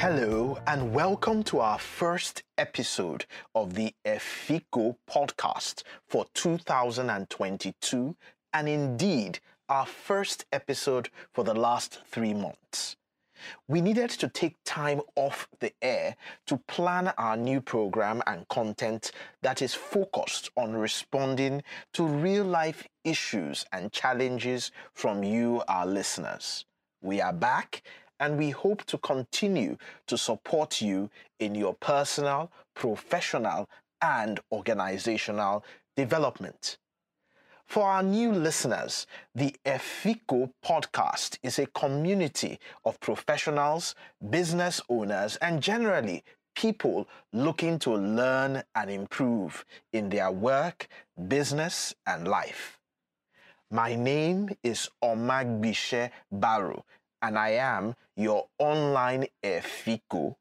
Hello, and welcome to our first episode of the Efiko podcast for 2022, and indeed our first episode for the last three months. We needed to take time off the air to plan our new program and content that is focused on responding to real life issues and challenges from you, our listeners. We are back and we hope to continue to support you in your personal, professional, and organizational development. For our new listeners, the Efiko podcast is a community of professionals, business owners, and generally people looking to learn and improve in their work, business, and life. My name is Omagbitse Barrow, and I am your online Efiko.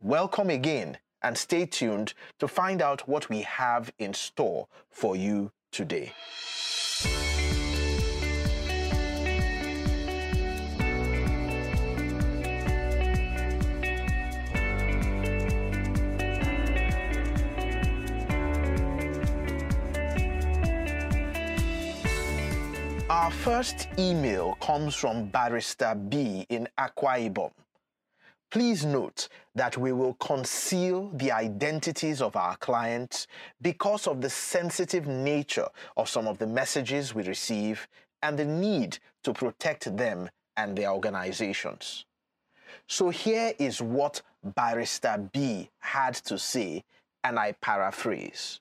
Welcome again, and stay tuned to find out what we have in store for you today. Our first email comes from Barrister B in Akwa Ibom. Please note that we will conceal the identities of our clients because of the sensitive nature of some of the messages we receive and the need to protect them and their organizations. So here is what Barrister B had to say, and I paraphrase.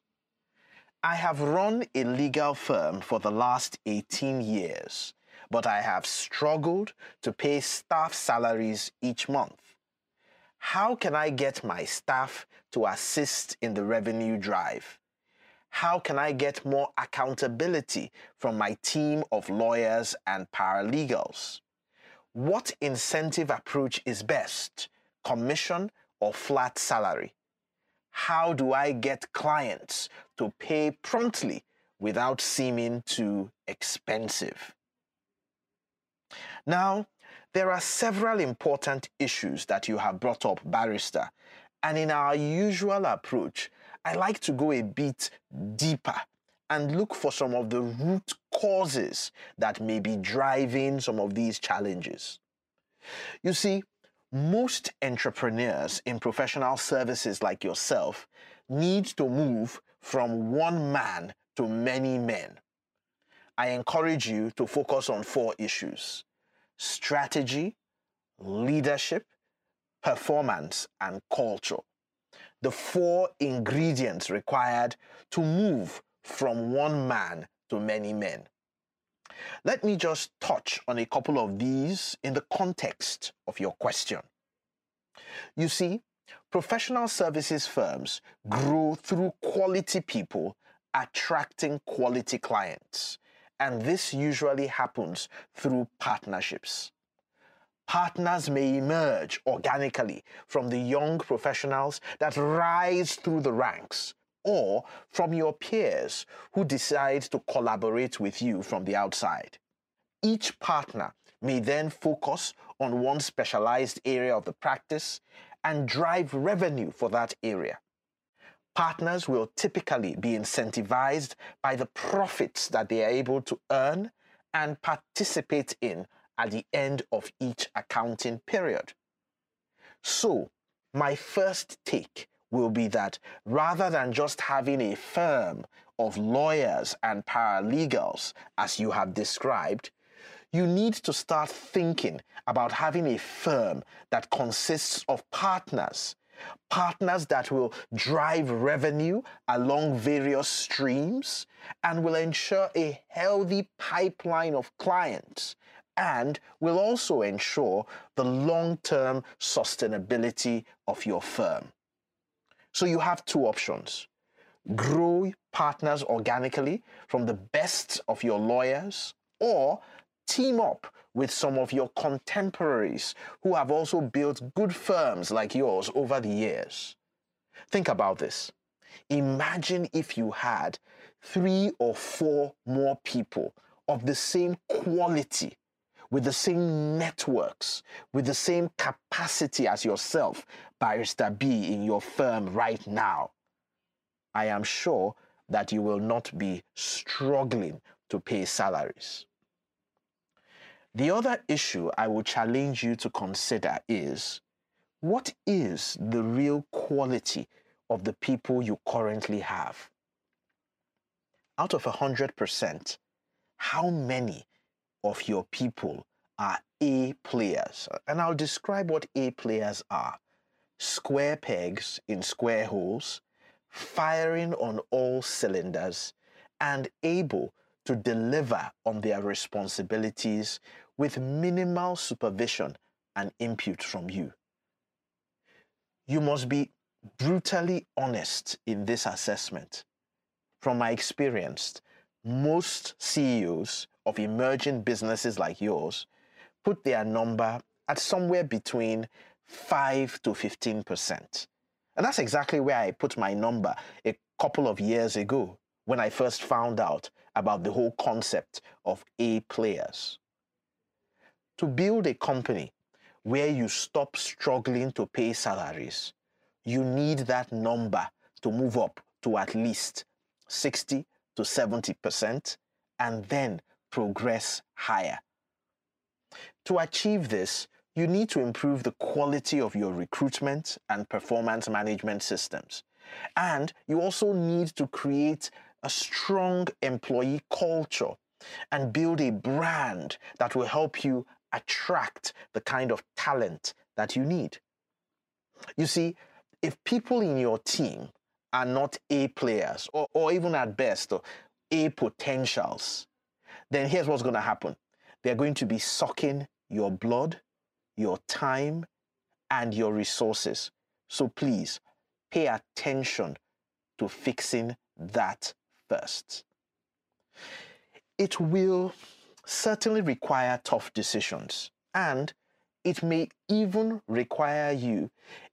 I have run a legal firm for the last 18 years, but I have struggled to pay staff salaries each month. How can I get my staff to assist in the revenue drive? How can I get more accountability from my team of lawyers and paralegals? What incentive approach is best, commission or flat salary? How do I get clients to pay promptly without seeming too expensive? Now, there are several important issues that you have brought up, Barrister, and in our usual approach, I like to go a bit deeper and look for some of the root causes that may be driving some of these challenges. You see, most entrepreneurs in professional services like yourself need to move from one man to many men. I encourage you to focus on four issues strategy, leadership, performance, and culture. The four ingredients required to move from one man to many men. Let me just touch on a couple of these in the context of your question. You see, professional services firms grow through quality people attracting quality clients and this usually happens through partnerships. Partners may emerge organically from the young professionals that rise through the ranks or from your peers who decide to collaborate with you from the outside. Each partner may then focus on one specialized area of the practice and drive revenue for that area partners will typically be incentivized by the profits that they are able to earn and participate in at the end of each accounting period. So, my first take will be that rather than just having a firm of lawyers and paralegals, as you have described, you need to start thinking about having a firm that consists of partners partners that will drive revenue along various streams and will ensure a healthy pipeline of clients and will also ensure the long term sustainability of your firm. So you have two options grow partners organically from the best of your lawyers or team up with some of your contemporaries who have also built good firms like yours over the years. Think about this. Imagine if you had three or four more people of the same quality with the same networks, with the same capacity as yourself, Barrister B, in your firm right now, I am sure that you will not be struggling to pay salaries. The other issue I will challenge you to consider is what is the real quality of the people you currently have? Out of 100%, how many of your people are A players? And I'll describe what A players are square pegs in square holes, firing on all cylinders, and able to deliver on their responsibilities with minimal supervision and input from you. You must be brutally honest in this assessment. From my experience, most CEOs of emerging businesses like yours put their number at somewhere between 5 to 15%. And that's exactly where I put my number a couple of years ago when I first found out about the whole concept of A players. To build a company where you stop struggling to pay salaries, you need that number to move up to at least 60 to 70% and then progress higher. To achieve this, you need to improve the quality of your recruitment and performance management systems. And you also need to create a strong employee culture and build a brand that will help you attract the kind of talent that you need. You see, if people in your team are not A players or, or even at best uh, A potentials, then here's what's going to happen. They're going to be sucking your blood, your time, and your resources. So please pay attention to fixing that first. It will certainly require tough decisions and it may even require you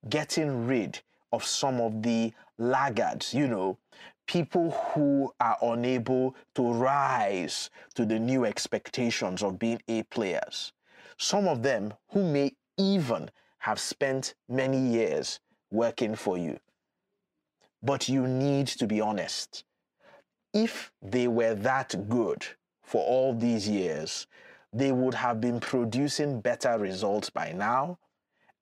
getting rid of some of the laggards, you know, people who are unable to rise to the new expectations of being A players. Some of them who may even have spent many years working for you. But you need to be honest. If they were that good for all these years, they would have been producing better results by now,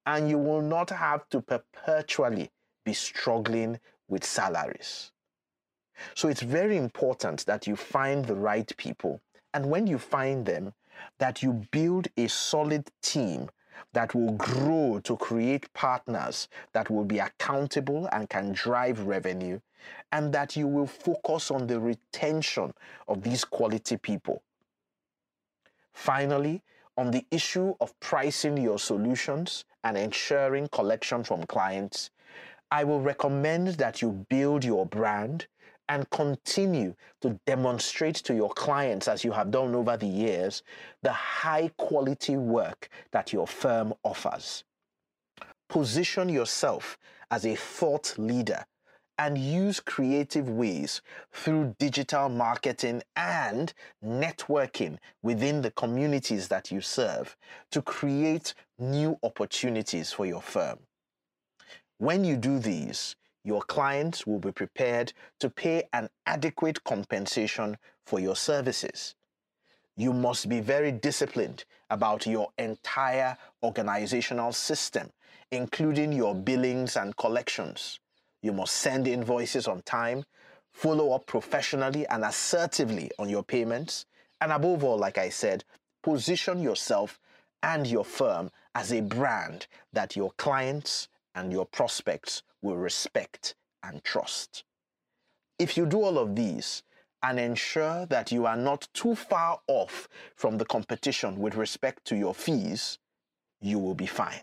and you will not have to perpetually be struggling with salaries. So it's very important that you find the right people. And when you find them, that you build a solid team that will grow to create partners that will be accountable and can drive revenue, and that you will focus on the retention of these quality people. Finally, on the issue of pricing your solutions and ensuring collection from clients, I will recommend that you build your brand and continue to demonstrate to your clients, as you have done over the years, the high quality work that your firm offers. Position yourself as a thought leader and use creative ways through digital marketing and networking within the communities that you serve to create new opportunities for your firm. When you do these, your clients will be prepared to pay an adequate compensation for your services. You must be very disciplined about your entire organizational system, including your billings and collections. You must send invoices on time, follow up professionally and assertively on your payments, and above all, like I said, position yourself and your firm as a brand that your clients and your prospects will respect and trust. If you do all of these and ensure that you are not too far off from the competition with respect to your fees, you will be fine.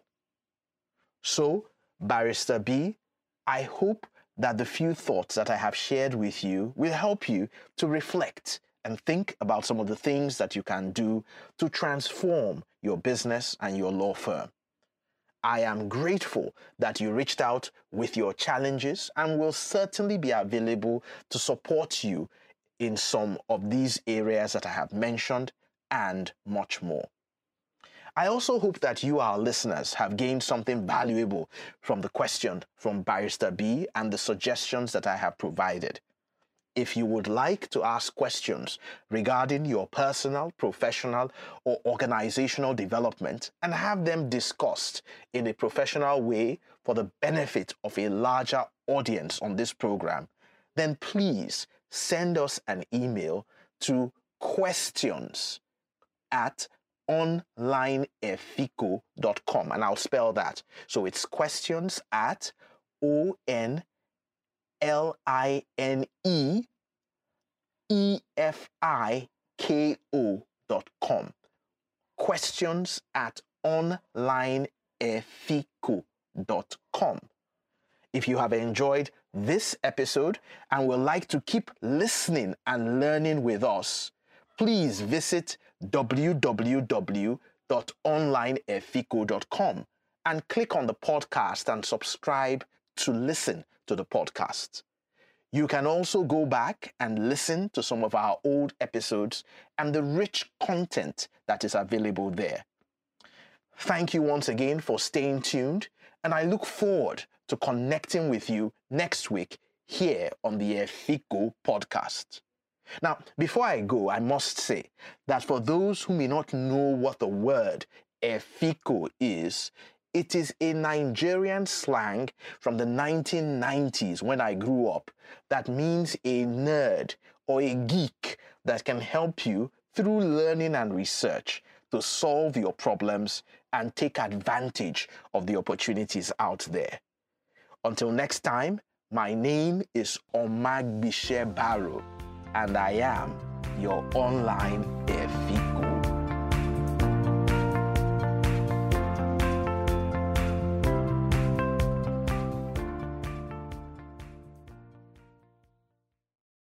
So, Barrister B, I hope that the few thoughts that I have shared with you will help you to reflect and think about some of the things that you can do to transform your business and your law firm. I am grateful that you reached out with your challenges and will certainly be available to support you in some of these areas that I have mentioned and much more. I also hope that you, our listeners, have gained something valuable from the question from Barrister B and the suggestions that I have provided. If you would like to ask questions regarding your personal, professional, or organizational development and have them discussed in a professional way for the benefit of a larger audience on this program, then please send us an email to questions at onlineefiko.com and I'll spell that. So it's questions at O N L I N E E F I K com. Questions at dot com. If you have enjoyed this episode and would like to keep listening and learning with us, please visit www.onlineefiko.com and click on the podcast and subscribe to listen to the podcast. You can also go back and listen to some of our old episodes and the rich content that is available there. Thank you once again for staying tuned, and I look forward to connecting with you next week here on the Efiko podcast. Now, before I go, I must say that for those who may not know what the word Efiko is, it is a Nigerian slang from the 1990s when I grew up that means a nerd or a geek that can help you through learning and research to solve your problems and take advantage of the opportunities out there. Until next time, my name is Omagbitse Barrow and I am your online Efiko.